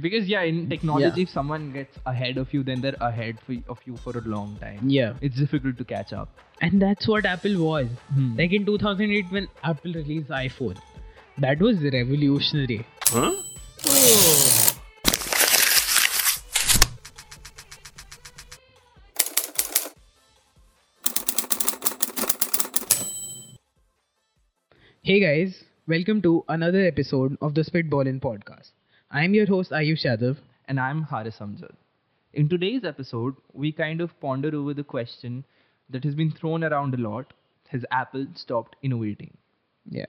Because yeah, in technology, Yeah. if someone gets ahead of you, then they're ahead for, of you for a long time. Yeah. It's difficult to catch up. And that's what Apple was. Hmm. Like in 2008 when Apple released iPhone. That was revolutionary. Huh? Hey guys, welcome to another episode of the Spitballin podcast. I'm your host Ayush Yadav. And I'm Haris Amjad. In today's episode, we kind of ponder over the question that has been thrown around a lot: Has Apple stopped innovating? Yeah.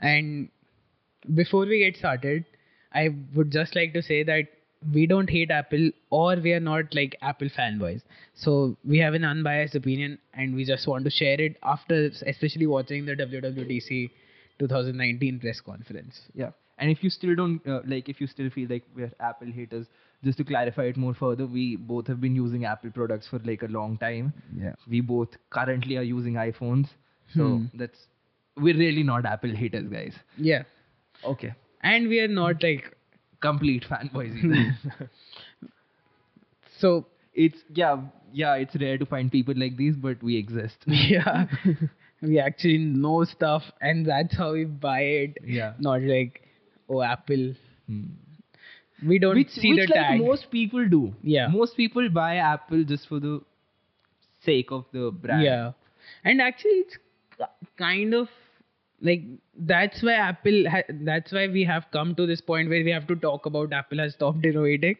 And before we get started, I would just like to say that we don't hate Apple or we are not like Apple fanboys. So we have an unbiased opinion and we just want to share it after especially watching the WWDC 2019 press conference. Yeah. And if you still don't uh, like, if you still feel like we're Apple haters, just to clarify it more further, we both have been using Apple products for like a long time. Yeah. We both currently are using iPhones, so Hmm. that's we're really not Apple haters, guys. Yeah. Okay. And we are not like Complete fanboys. either. so it's yeah, yeah. It's rare to find people like these, but we exist. yeah. we actually know stuff and that's how we buy it. Yeah. Not like oh Apple. Hmm. We don't which see which the like tag. most people do. Yeah. Most people buy Apple just for the sake of the brand. Yeah, and actually, it's kind of like that's why Apple. Ha- that's why we have come to this point where we have to talk about Apple has stopped innovating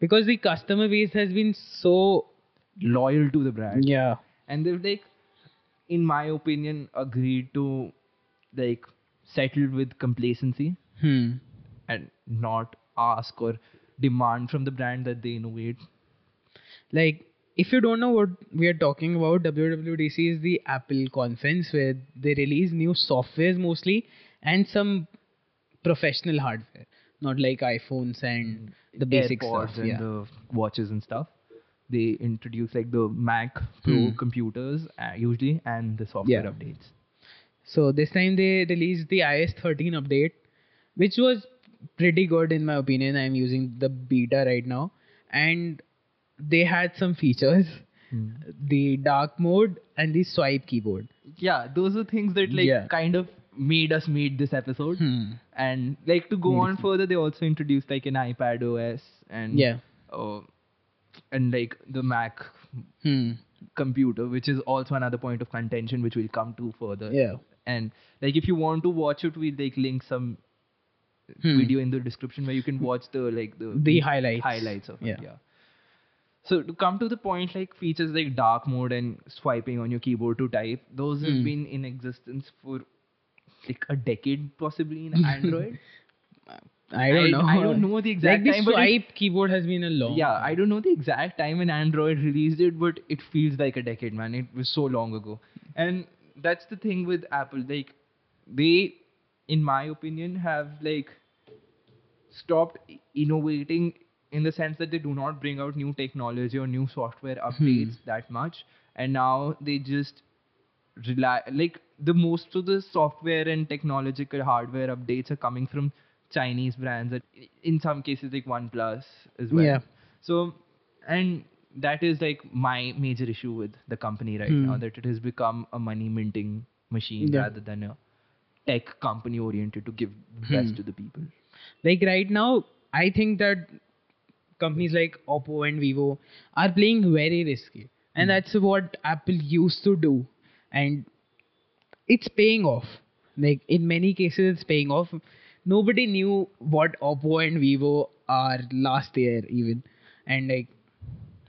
because the customer base has been so Loyal to the brand. yeah And they've like, in my opinion, agreed to like settle with complacency hmm and not ask or demand from the brand that they innovate. like if you don't know what we are talking about WWDC is the Apple conference where they release new softwares mostly and some professional hardware not like iPhones and the basic AirPods stuff and yeah the watches and stuff. They introduce like the Mac Pro Hmm. computers uh, usually and the software Yeah. updates. So this time they released the iOS 13 update, which was pretty good in my opinion. I'm using the beta right now, and they had some features: the dark mode and the swipe keyboard. Yeah, those are things that like Yeah. kind of made us made this episode. Hmm. And like to go on further, they also introduced like an iPad OS and Yeah. uh, and like the Mac Hmm. computer, which is also another point of contention, which we'll come to further. Yeah. And like if you want to watch it, we'll like link some Hmm. video in the description where you can watch the like the The highlights. highlights of Yeah. it. Yeah. So to come to the point, like features like dark mode and swiping on your keyboard to type, those have Hmm. been in existence for like a decade possibly in Android. I don't know. I don't know the exact like the time, but it- swipe keyboard has been a long. yeah, I don't know the exact time when Android released it, but it feels like a decade, man. It was so long ago. And that's the thing with Apple. Like, they, in my opinion, have like stopped innovating in the sense that they do not bring out new technology or new software updates that much. And now they just rely like the most of the software and technological hardware updates are coming from Chinese brands in some cases like OnePlus as well. Yeah. So and that is like my major issue with the company right Hmm. now that it has become a money minting machine Yeah. rather than a tech company oriented to give Hmm. best to the people. Like right now i think that companies like oppo and vivo are playing very risky. And hmm. that's what apple used to do. And it's paying off. Like in many cases it's paying off. Nobody knew what oppo and vivo are last year even. And like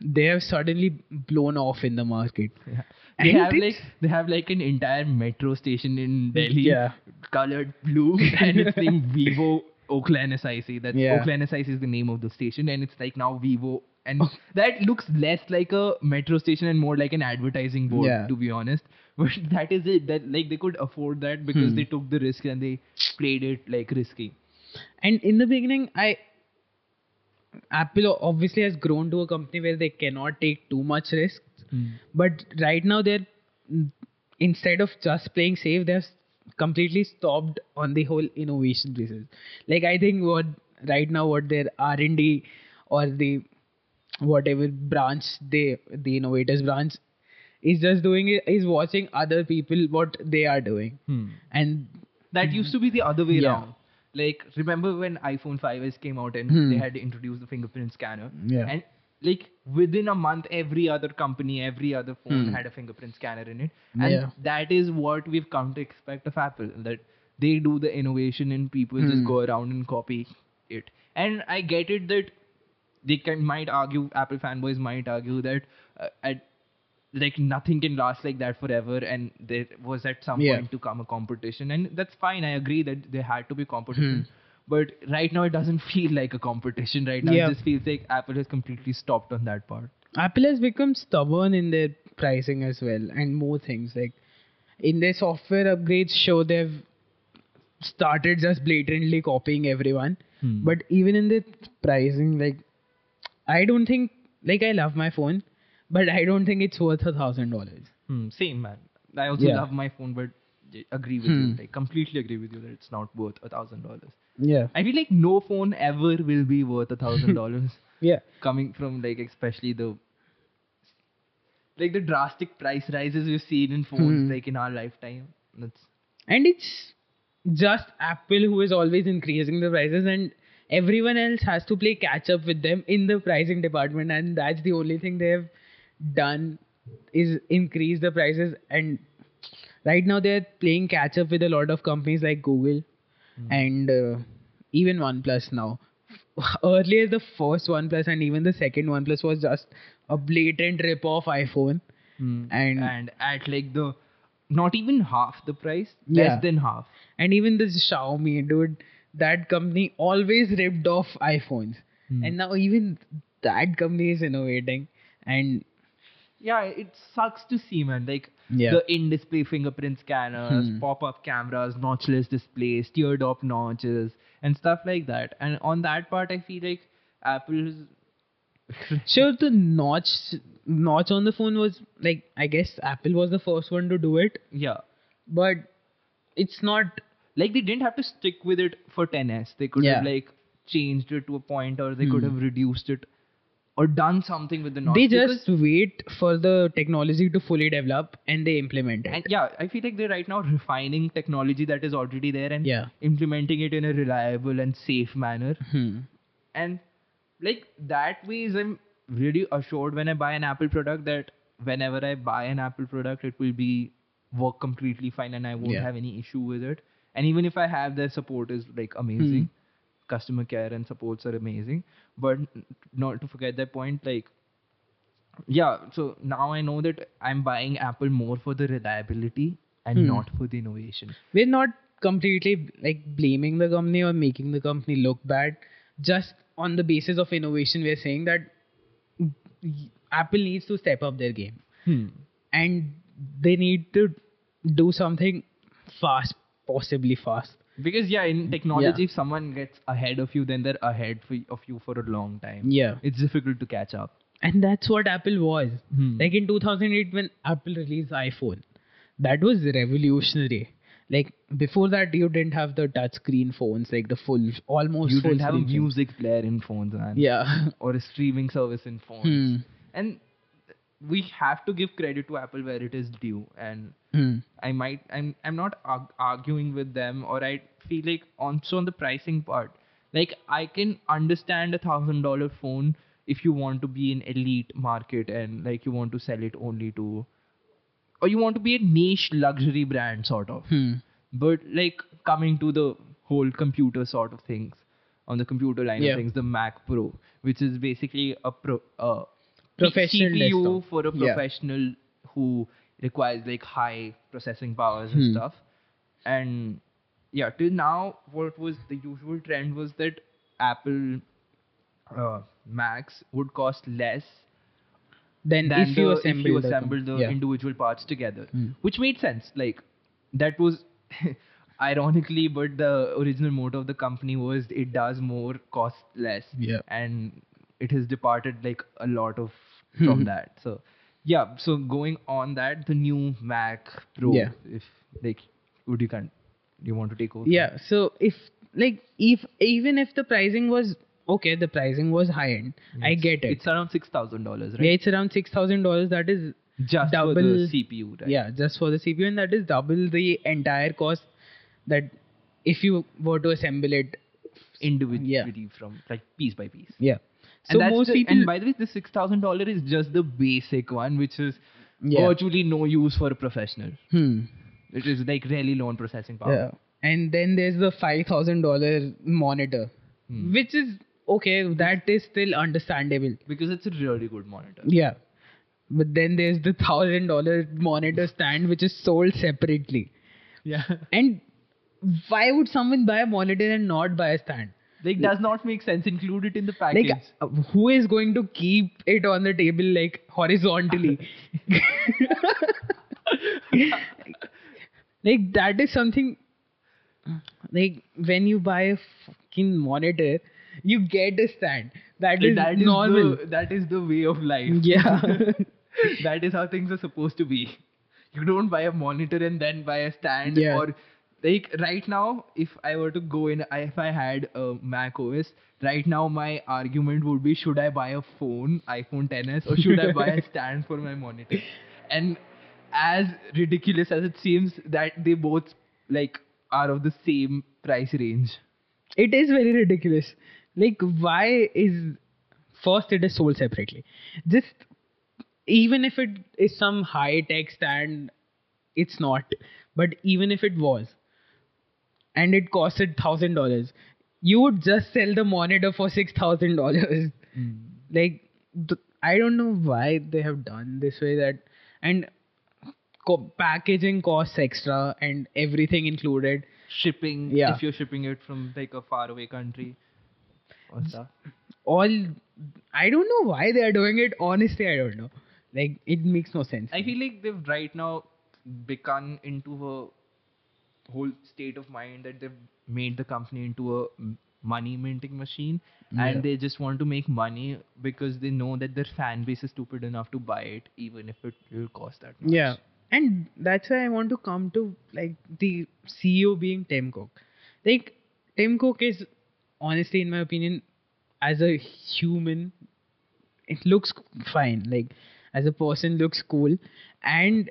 they have suddenly blown off in the market. Yeah. They And have like they have like an entire metro station in Delhi Yeah. colored blue and it's named Vivo Okhla NSIC. That's Yeah. Okhla NSIC is the name of the station and it's like now Vivo and that looks less like a metro station and more like an advertising board Yeah. to be honest. But that is it. That like they could afford that because Hmm. they took the risk and they played it like risky. And in the beginning, I Apple obviously has grown to a company where they cannot take too much risk. But right now, they're instead of just playing safe, they've completely stopped on the whole innovation basis. Like I think what right now what their R and D or the whatever branch they the innovators branch is just doing it is watching other people what they are doing Hmm. and That used to be the other way Yeah. around. Like, remember when iPhone 5s came out and Hmm. they had introduced the fingerprint scanner? Yeah. And like within a month, every other company, every other phone Hmm. had a fingerprint scanner in it. And Yeah. that is what we've come to expect of Apple. That they do the innovation and people just Hmm. go around and copy it. And I get it that they can might argue, Apple fanboys might argue that uh, at like nothing can last like that forever and there was at some Yeah. point to come a competition and that's fine i agree that there had to be competition Hmm. But right now it doesn't feel like a competition right now Yeah. it just feels like apple has completely stopped on that part Apple has become stubborn in their pricing as well, and more things like in their software upgrades show they've started just blatantly copying everyone. Hmm. But even in the pricing, like I don't think like I love my phone, but I don't think it's worth a thousand dollars. Hmm, same man i also Yeah. love my phone but I agree with you Hmm. like completely agree with you that it's not worth a thousand dollars Yeah. i feel like no phone ever will be worth a thousand dollars Yeah. coming from like especially the like the drastic price rises we've seen in phones Hmm. like in our lifetime that's and it's just apple who is always increasing the prices and everyone else has to play catch up with them in the pricing department and that's the only thing they have done is increase the prices and right now they're playing catch up with a lot of companies like google and uh, even oneplus now. Earlier the first oneplus and even the second oneplus was just a blatant rip off iphone. Hmm. And- and at like the not even half the price Yeah. less than half. And even this Xiaomi, dude, that company always ripped off iPhones, Hmm. and now even that company is innovating, and yeah it sucks to see man. Like Yeah. the in-display fingerprint scanners Hmm. pop-up cameras notchless displays teardrop notches and stuff like that and on that part i feel like apple's sure the notch notch on the phone was like I guess Apple was the first one to do it, yeah but it's not. like they didn't have to stick with it for 10s they could have like changed it to a point or they could Hmm. have reduced it or done something with the they just wait for the technology to fully develop and they implement it. and yeah i feel like they're right now refining technology that is already there and Yeah. implementing it in a reliable and safe manner Hmm. and like that way is i'm really assured when i buy an apple product that whenever i buy an apple product it will be work completely fine and i won't Yeah. have any issue with it and even if i have their support is like amazing customer care and supports are amazing. But not to forget that point like yeah so now i know that i'm buying apple more for the reliability and Hmm. not for the innovation. We're not completely like blaming the company or making the company look bad. Just on the basis of innovation we're saying that apple needs to step up their game. Hmm. and they need to do something fast possibly fast because yeah in technology Yeah. if someone gets ahead of you then they're ahead for, of you for a long time. Yeah. It's difficult to catch up. And that's what apple was. Hmm. like in 2008 when apple released iphone that was revolutionary. Like before that you didn't have the touch screen phones like the full almost you full didn't have a music player in phones man. Yeah. Or a streaming service in phones. Hmm. and we have to give credit to apple where it is due and Hmm. I might I'm I'm not arg- arguing with them or I feel like also on the pricing part like I can understand a thousand dollar phone if you want to be an elite market and like you want to sell it only to or you want to be a niche luxury brand sort of Hmm. but like coming to the whole computer sort of things on the computer line Yeah. of things the Mac Pro which is basically a pro uh, Professional CPU desktop. for a Yeah. professional who requires like high processing powers and Hmm. stuff and yeah till now what was the usual trend was that apple uh, macs would cost less then than if you the, assemble if you the assemble the yeah. individual parts together Hmm. which made sense like that was ironically but the original motto of the company was it does more cost less Yeah. and it has departed like a lot of hmm. from that so yeah so going on that the new mac pro Yeah. if like would you can you want to take over yeah so if like if even if the pricing was okay, the pricing was high end. I get it. It's around six thousand dollars, right? Yeah, it's around six thousand dollars. That is Just for the CPU, right? Yeah, just for the CPU, and that is double the entire cost that if you were to assemble it. Individually from like piece by piece. Yeah. And So most the- people. And by the way, the six thousand dollar is just the basic one, which is Yeah. virtually no use for a professional. hmm. It is like really low processing power. Yeah. And then there's the five thousand dollar monitor, Hmm. which is okay. That is still understandable. Because it's a really good monitor. Yeah. But then there's the thousand dollar monitor stand which is sold separately. Yeah. And why would someone buy a monitor and not buy a stand? Like does not make sense. Include it in the package. Like, uh, who is going to keep it on the table like horizontally? like, that is something. Like, when you buy a fucking monitor, you get a stand. That Like, is that is normal. the that is the way of life. Yeah. that is how things are supposed to be. You don't buy a monitor and then buy a stand Yeah. or like right now if I were to go in if I had a Mac OS right now my argument would be should I buy a phone iPhone 10s or should I buy a stand for my monitor and as ridiculous as it seems that they both like are of the same price range it is very ridiculous. Like, why is first it is sold separately? Just even if it is some high tech stand, it's not. But even if it was, and it costed thousand dollars, you would just sell the monitor for six thousand dollars. Hmm. Like, th- I don't know why they have done this way. That and co- packaging costs extra and everything included. shipping Yeah. if you're shipping it from like a faraway country or stuff all I don't know why they are doing it. Honestly, I don't know. Like it makes no sense. I feel like they've right now become into a whole state of mind that they've made the company into a money minting machine Yeah. and they just want to make money because they know that their fan base is stupid enough to buy it even if it will cost that much. yeah, and that's why I want to come to like the CEO being Tim Cook. Like Tim Cook is honestly, in my opinion, as a human, it looks fine. Like as a person, looks cool, and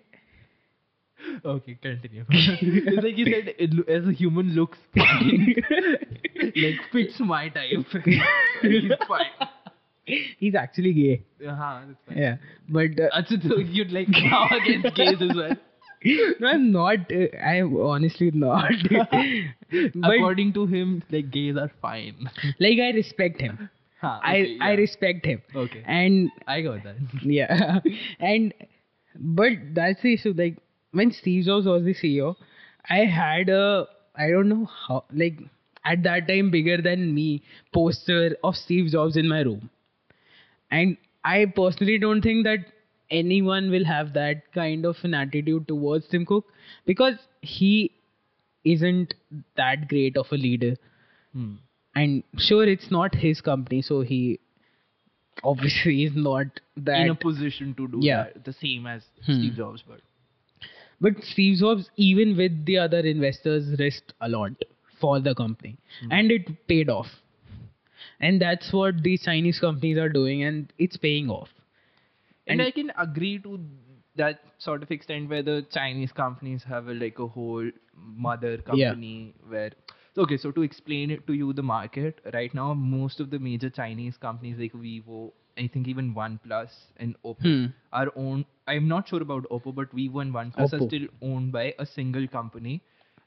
Okay, continue. it's like you said, it, as a human looks like fits my type. He's fine. he's actually gay. Uh-huh, that's fine. Yeah, but uh, That's so you'd like now against gays as well. no, I'm not. Uh, I'm honestly not. but According to him, like gays are fine. like, I respect him. Huh, I okay, I yeah. respect him. Okay. And I got that. yeah, and but that's the issue. Like when Steve Jobs was the CEO, I had a I don't know how like at that time bigger than me poster of Steve Jobs in my room, and I personally don't think that anyone will have that kind of an attitude towards Tim Cook because he isn't that great of a leader Hmm. and sure it's not his company so he obviously is not that In a position to do Yeah. that, the same as Hmm. Steve Jobs, but but steve jobs even with the other investors risked a lot for the company Hmm. and it paid off and that's what these chinese companies are doing and it's paying off and, And- I can agree to that sort of extent where the Chinese companies have a, like a whole mother company Yeah. where. Okay, so to explain it to you, the market right now, most of the major Chinese companies like Vivo, I think even OnePlus and Oppo Hmm. are owned. I'm not sure about Oppo, but Vivo and OnePlus are still owned by a single company,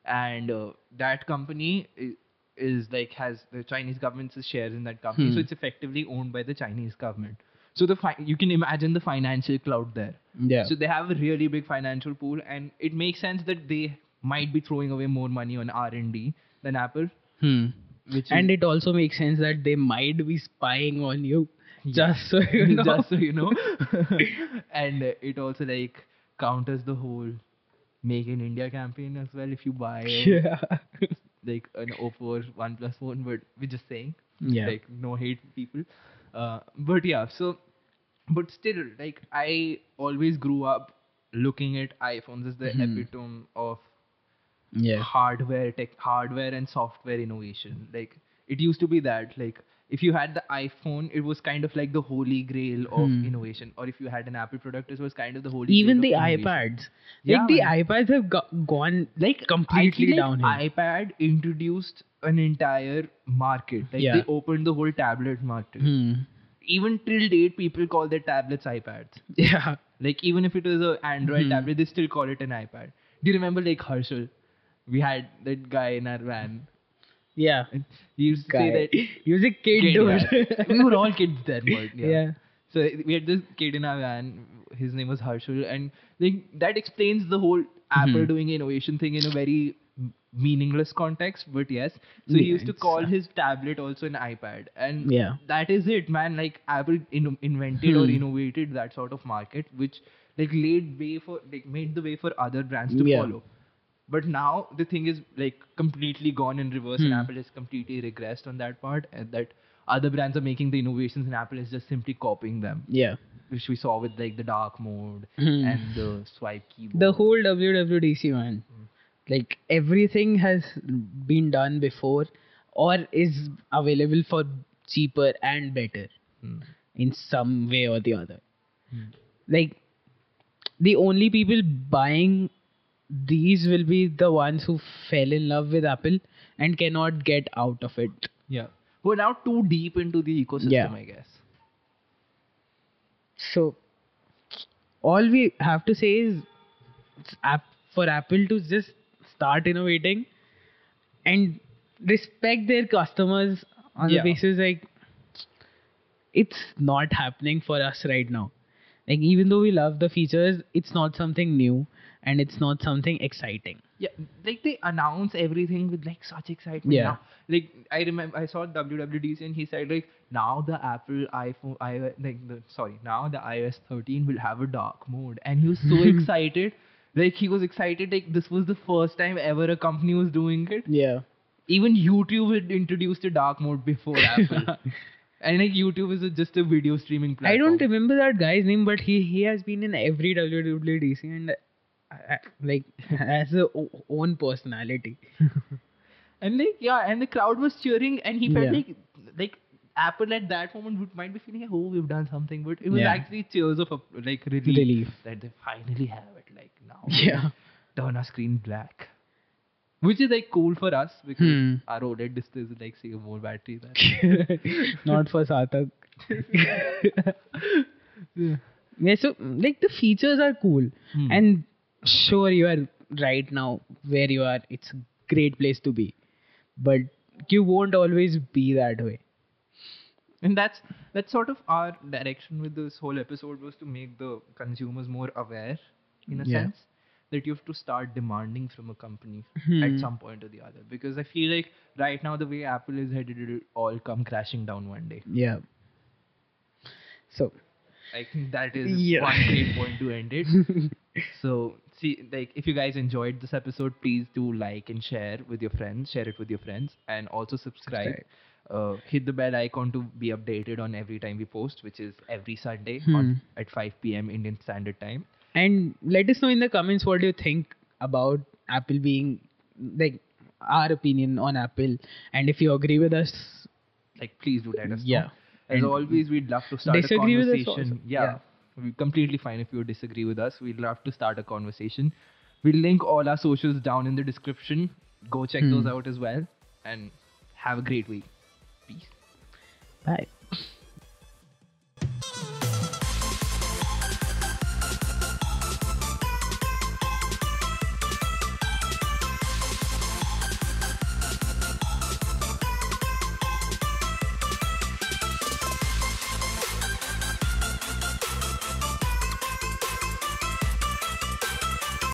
and uh, that company is, is like has the Chinese government's shares in that company, so Hmm. it's effectively owned by the Chinese government. So the fi- you can imagine the financial cloud there. yeah So they have a really big financial pool, and it makes sense that they might be throwing away more money on R and D than Apple, hmm. which and is, it also makes sense that they might be spying on you Yeah. just so you know just so you know, and it also like counters the whole Make in India campaign as well. If you buy yeah like an Oppo or OnePlus phone, but we're just saying yeah like no hate people uh, but yeah so but still like i always grew up looking at iphones as the Mhm. epitome of Yeah. hardware tech hardware and software innovation like it used to be that like if you had the iphone it was kind of like the holy grail of Hmm. innovation or if you had an apple product it was kind of the holy Even the grail of innovation. iPads. Yeah, like the man. iPads have go- gone like completely I feel downhill. like ipad introduced an entire market like Yeah. they opened the whole tablet market Hmm. even till date people call their tablets ipads Yeah. like even if it was a android Mhm. tablet they still call it an ipad do you remember like herschel we had that guy in our van Yeah. and he used to Guy. say that He was a kid, kid, dude. yeah. we were all kids then but yeah. yeah. so we had this kid in our van his name was herschel and like that explains the whole apple Mhm. doing innovation thing in a very meaningless context but yes so he used to call his tablet also an ipad and Yeah. that is it man like apple in- invented or Hmm. innovated that sort of market which like laid way for like made the way for other brands to Yeah. follow but now the thing is like completely gone in reverse and Hmm. apple has completely regressed on that part and that other brands are making the innovations and apple is just simply copying them Yeah. which we saw with like the dark mode Hmm. and the swipe keyboard The whole WWDC man. Like everything has been done before or is available for cheaper and better Hmm. in some way or the other. Hmm. Like the only people buying these will be the ones who fell in love with Apple and cannot get out of it. yeah we're now too deep into the ecosystem Yeah. i guess So all we have to say is app for Apple to just start innovating and respect their customers on Yeah. the basis like it's not happening for us right now. Like even though we love the features, it's not something new and it's not something exciting. Yeah, like they announce everything with like such excitement. Yeah. Now. Like I remember I saw WWDC and he said like now the Apple iPhone I like the sorry now the iOS 13 will have a dark mode and he was so excited. Like he was excited like this was the first time ever a company was doing it. Yeah. Even YouTube had introduced a dark mode before Apple. and like YouTube is a, just a video streaming platform. I don't remember that guy's name, but he he has been in every WWDC and like as a own personality. And like yeah, and the crowd was cheering, and he felt Yeah. like like Apple at that moment would might be feeling like, oh, we've done something, but it was Yeah. actually cheers of like relief, Relief. that they finally have it. Like now, Yeah. turn our screen black, which is like cool for us because Hmm. our OLED displays will like save more battery than. Not for Satak. yeah. Yeah, so like the features are cool, Hmm. and sure you are right now where you are. It's a great place to be, but you won't always be that way. and that's that's sort of our direction with this whole episode was to make the consumers more aware in a Yeah. sense that you have to start demanding from a company Hmm. at some point or the other because i feel like right now the way apple is headed it'll all come crashing down one day Yeah. So i think that is Yeah. one great point to end it so see like if you guys enjoyed this episode please do like and share with your friends share it with your friends and also subscribe, Subscribe. Uh, hit the bell icon to be updated on every time we post which is every sunday Hmm. on at 5 p.m indian standard time and let us know in the comments what do you think about Apple being like our opinion on Apple, and if you agree with us, like please do let us know. Yeah. as And always we'd love to start a disagree with us conversation also. yeah, Yeah. Completely fine if you disagree with us. We'd love to start a conversation. We'll link all our socials down in the description. Go check those Hmm. out as well. And have a great week. Peace. Bye.